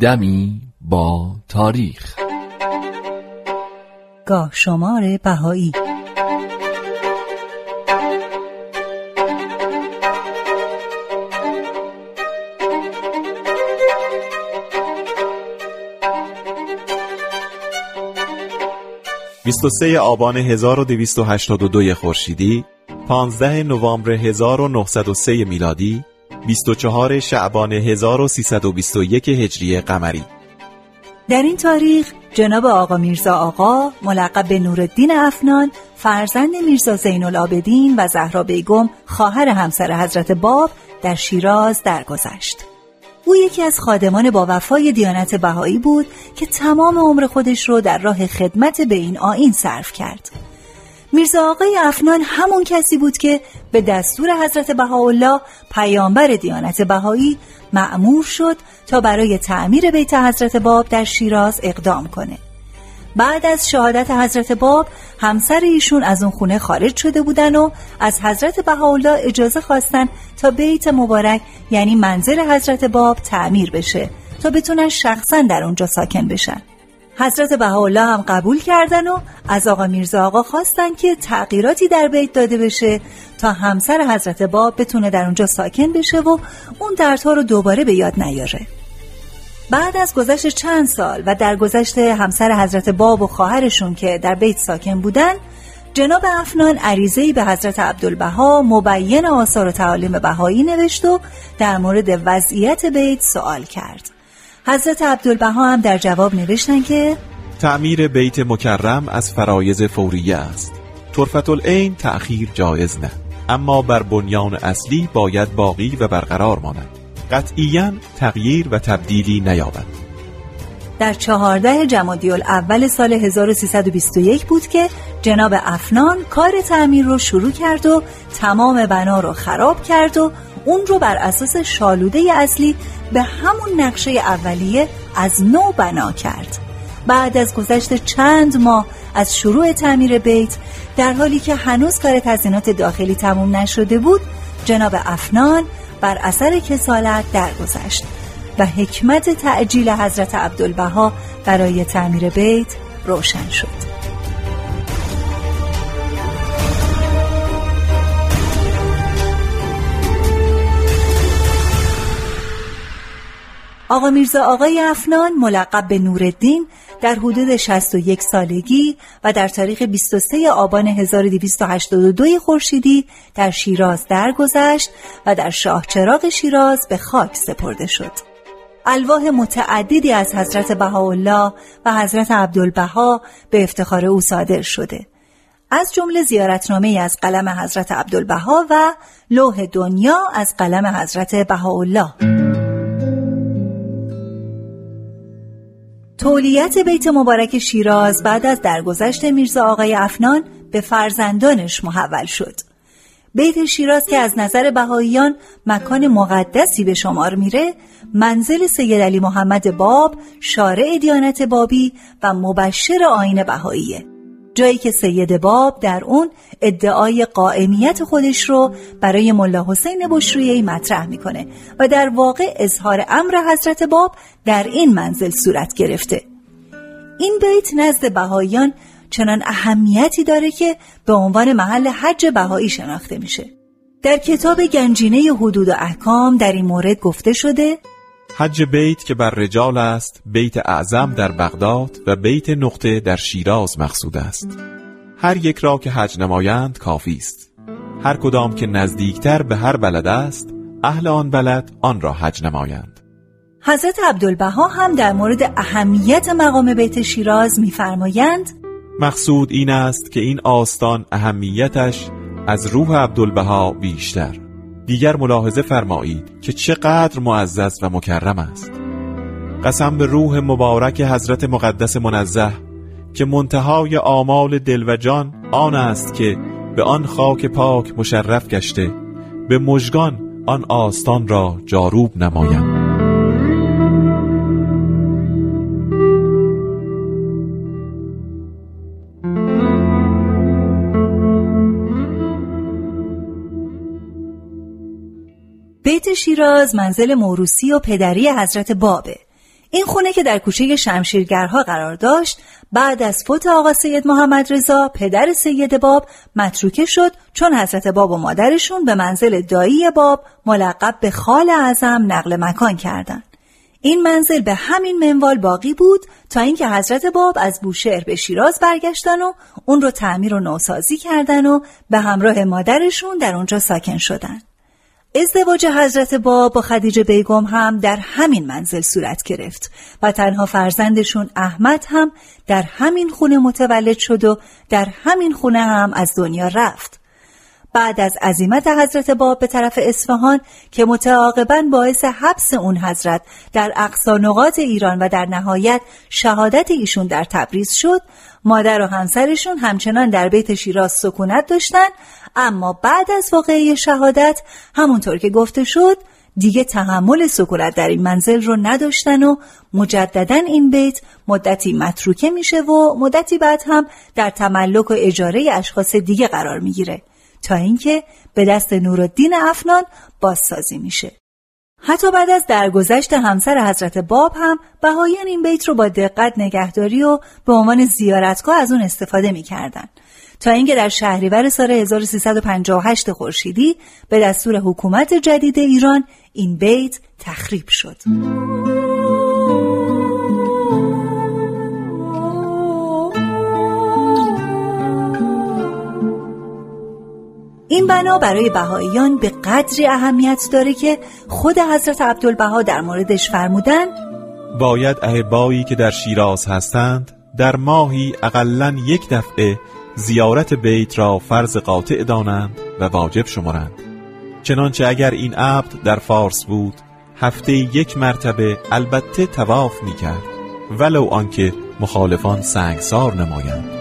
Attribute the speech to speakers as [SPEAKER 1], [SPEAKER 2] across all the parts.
[SPEAKER 1] دمی با تاریخ.
[SPEAKER 2] گاه شمار بهایی.
[SPEAKER 3] سه آبان 1282 خورشیدی 15 نوامبر 1903 میلادی 24 شعبان 1321 هجری قمری
[SPEAKER 2] در این تاریخ جناب آقا میرزا آقا ملقب به نورالدین افنان فرزند میرزا زین العابدین و زهرا بیگم خواهر همسر حضرت باب در شیراز درگذشت. او یکی از خادمان با وفای دیانت بهایی بود که تمام عمر خودش رو در راه خدمت به این آین صرف کرد. میرزا آقای افنان همون کسی بود که به دستور حضرت بهاءالله پیامبر دیانت بهایی معمور شد تا برای تعمیر بیت حضرت باب در شیراز اقدام کنه. بعد از شهادت حضرت باب همسر ایشون از اون خونه خارج شده بودن و از حضرت بهاءالله اجازه خواستن تا بیت مبارک یعنی منزل حضرت باب تعمیر بشه تا بتونن شخصا در اونجا ساکن بشن. حضرت بهاءالله هم قبول کردن و از آقا میرزا آقا خواستن که تغییراتی در بیت داده بشه تا همسر حضرت باب بتونه در اونجا ساکن بشه و اون دردها رو دوباره به یاد نیاره. بعد از گذشت چند سال و در گذشت همسر حضرت باب و خواهرشون که در بیت ساکن بودن جناب افنان عریضه‌ای به حضرت عبدالبها مبین آثار و تعالیم بهایی نوشت و در مورد وضعیت بیت سوال کرد. حضرت عبدالبها هم در جواب نوشتن که
[SPEAKER 3] تعمیر بیت مکرم از فرایز فوریه است. طرفت العین تأخیر جایز نه. اما بر بنیان اصلی باید باقی و برقرار ماند. قطعیا تغییر و تبدیلی نیابد.
[SPEAKER 2] در چهارده جمادی اول سال 1321 بود که جناب افنان کار تعمیر رو شروع کرد و تمام بنا رو خراب کرد و اون رو بر اساس شالوده اصلی به همون نقشه اولیه از نو بنا کرد. بعد از گذشت چند ماه از شروع تعمیر بیت در حالی که هنوز کار تزینات داخلی تموم نشده بود جناب افنان بر اثر کسالت درگذشت و حکمت تعجیل حضرت عبدالبها برای تعمیر بیت روشن شد. آقا میرزا آقای افنان ملقب به نورالدین در حدود 61 سالگی و در تاریخ 23 آبان 1282 خورشیدی در شیراز درگذشت و در شاهچراغ شیراز به خاک سپرده شد. الواح متعددی از حضرت بهاءالله و حضرت عبدالبها به افتخار او صادر شده. از جمله زیارتنامه از قلم حضرت عبدالبها و لوح دنیا از قلم حضرت بهاءالله. تولیت بیت مبارک شیراز بعد از درگذشت میرزا آقای افنان به فرزندانش محول شد. بیت شیراز که از نظر بهاییان مکان مقدسی به شمار میره منزل سید علی محمد باب شارع دیانت بابی و مبشر آین بهاییه جایی که سید باب در اون ادعای قائمیت خودش رو برای ملا حسین بشرویهی مطرح می‌کنه و در واقع اظهار امر حضرت باب در این منزل صورت گرفته. این بیت نزد بهاییان چنان اهمیتی داره که به عنوان محل حج بهایی شناخته میشه. در کتاب گنجینه حدود و احکام در این مورد گفته شده
[SPEAKER 3] حج بیت که بر رجال است بیت اعظم در بغداد و بیت نقطه در شیراز مقصود است. هر یک را که حج نمایند کافی است. هر کدام که نزدیکتر به هر بلد است اهل آن بلد آن را حج نمایند.
[SPEAKER 2] حضرت عبدالبها هم در مورد اهمیت مقام بیت شیراز میفرمایند
[SPEAKER 3] مقصود این است که این آستان اهمیتش از روح عبدالبها بیشتر. دیگر ملاحظه فرمایید که چقدر معزز و مکرم است. قسم به روح مبارک حضرت مقدس منزه که منتهای آمال دل و جان آن است که به آن خاک پاک مشرف گشته به مژگان آن آستان را جاروب نمایم
[SPEAKER 2] بیت شیراز منزل موروسی و پدری حضرت بابه این خونه که در کوچه شمشیرگرها قرار داشت بعد از فوت آقا سید محمد رضا پدر سید باب متروکه شد چون حضرت باب و مادرشون به منزل دایی باب ملقب به خال اعظم نقل مکان کردند. این منزل به همین منوال باقی بود تا اینکه حضرت باب از بوشهر به شیراز برگشتن و اون رو تعمیر و نوسازی کردن و به همراه مادرشون در اونجا ساکن شدن. ازدواج حضرت باب با خدیجه بیگم هم در همین منزل صورت گرفت و تنها فرزندشون احمد هم در همین خونه متولد شد و در همین خونه هم از دنیا رفت. بعد از عزیمت حضرت باب به طرف اصفهان که متعاقبا باعث حبس اون حضرت در اقصا نقاط ایران و در نهایت شهادت ایشون در تبریز شد مادر و همسرشون همچنان در بیت شیراز سکونت داشتن اما بعد از واقعه شهادت همونطور که گفته شد دیگه تحمل سکونت در این منزل رو نداشتن و مجددا این بیت مدتی متروکه میشه و مدتی بعد هم در تملک و اجاره اشخاص دیگه قرار می‌گیره تا اینکه به دست نورالدین افنان بازسازی میشه. حتی بعد از درگذشت همسر حضرت باب هم بهایان این بیت رو با دقت نگهداری و به عنوان زیارتگاه از اون استفاده می‌کردن. تا اینکه در شهریور سال 1358 خورشیدی به دستور حکومت جدید ایران این بیت تخریب شد. این بنا برای بهاییان به قدری اهمیت داره که خود حضرت عبدالبها در موردش فرمودن
[SPEAKER 3] باید اهبایی که در شیراز هستند در ماهی اقلا یک دفعه زیارت بیت را فرض قاطع دانند و واجب شمارند چنانچه اگر این عبد در فارس بود هفته یک مرتبه البته تواف می کرد ولو آنکه مخالفان سنگسار نمایند.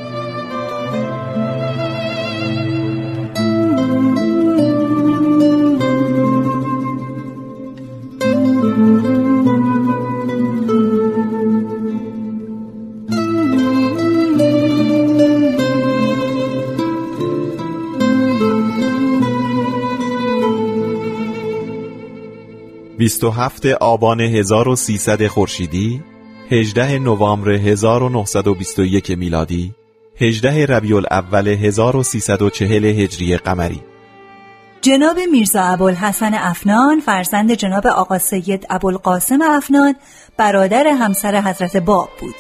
[SPEAKER 3] 27 آبان 1300 خورشیدی 18 نوامبر 1921 میلادی 18 ربیع الاول 1340 هجری قمری.
[SPEAKER 2] جناب میرزا ابوالحسن افنان فرزند جناب آقا سید ابوالقاسم افنان برادر همسر حضرت باب بود.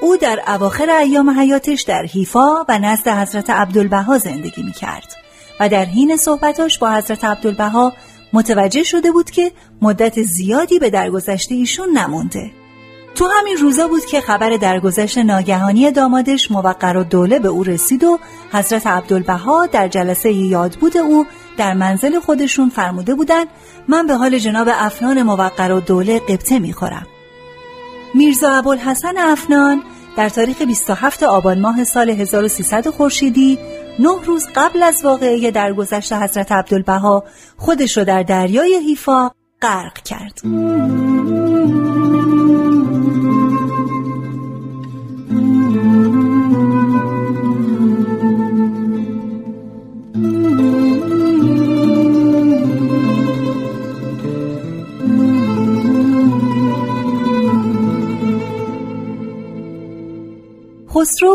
[SPEAKER 2] او در اواخر ایام حیاتش در حیفا و نزد حضرت عبدالبها زندگی می کرد و در حین صحبتاش با حضرت عبدالبها متوجه شده بود که مدت زیادی به درگذشته ایشون نمونده. تو همین روزا بود که خبر درگذشت ناگهانی دامادش موقر و دوله به او رسید و حضرت عبدالبها در جلسه یادبود او در منزل خودشون فرموده بودند من به حال جناب افنان موقر و دوله قبطه می‌خورم. میرزا ابوالحسن افنان در تاریخ 27 آبان ماه سال 1300 خورشیدی نه روز قبل از واقعه درگذشت حضرت عبدالبها خودش رو در دریای حیفا غرق کرد.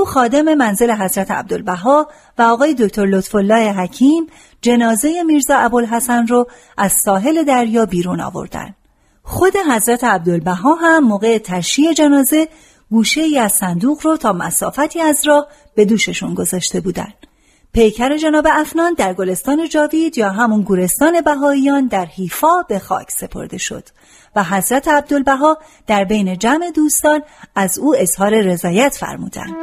[SPEAKER 2] خادم منزل حضرت عبدالبها و آقای دکتر لطف الله حکیم جنازه میرزا ابوالحسن رو از ساحل دریا بیرون آوردن. خود حضرت عبدالبها هم موقع تشییع جنازه گوشه ای از صندوق رو تا مسافتی از راه به دوششون گذاشته بودن. پیکر جناب افنان در گلستان جاوید یا همون گورستان بهاییان در حیفا به خاک سپرده شد و حضرت عبدالبها در بین جمع دوستان از او اظهار رضایت فرمودند.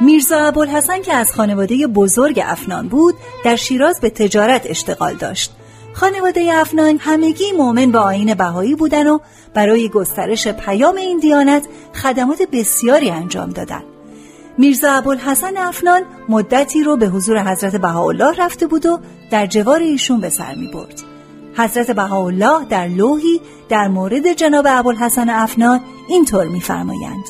[SPEAKER 2] میرزا ابوالحسن که از خانواده بزرگ افنان بود در شیراز به تجارت اشتغال داشت خانواده افنان همگی مؤمن به آین بهایی بودن و برای گسترش پیام این دیانت خدمات بسیاری انجام دادند. میرزا ابوالحسن افنان مدتی رو به حضور حضرت بهاءالله رفته بود و در جوار ایشون به سر می برد. حضرت بهاءالله در لوحی در مورد جناب ابوالحسن افنان اینطور میفرمایند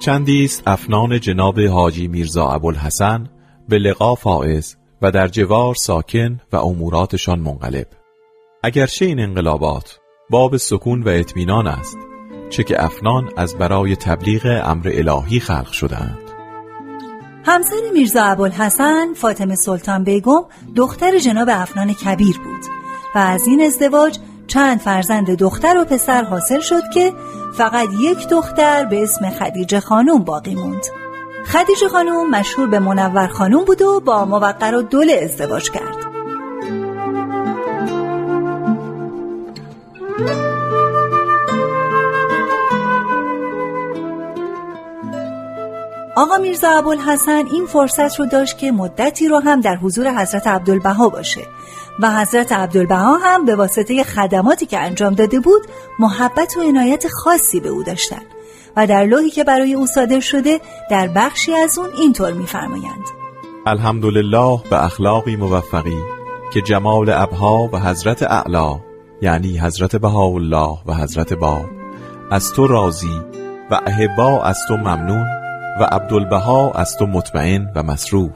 [SPEAKER 3] چندی است افنان جناب حاجی میرزا ابوالحسن به لقا فائز و در جوار ساکن و اموراتشان منقلب اگرچه این انقلابات باب سکون و اطمینان است چه که افنان از برای تبلیغ امر الهی خلق شدند.
[SPEAKER 2] همسر میرزا ابوالحسن فاطمه سلطان بیگم دختر جناب افنان کبیر بود و از این ازدواج چند فرزند دختر و پسر حاصل شد که فقط یک دختر به اسم خدیجه خانوم باقی موند. خدیجه خانوم مشهور به منور خانوم بود و با موقر و دوله ازدواج کرد. آقا میرزا ابوالحسن این فرصت رو داشت که مدتی رو هم در حضور حضرت عبدالبها باشه و حضرت عبدالبها هم به واسطه خدماتی که انجام داده بود محبت و عنایت خاصی به او داشتن و در لوحی که برای او صادر شده در بخشی از اون اینطور میفرمایند.
[SPEAKER 3] الحمدلله به اخلاقی موفقی که جمال ابها و حضرت اعلا یعنی حضرت بهاءالله و حضرت باب از تو راضی و احبا از تو ممنون و عبدالبها از تو مطمئن و مسرور.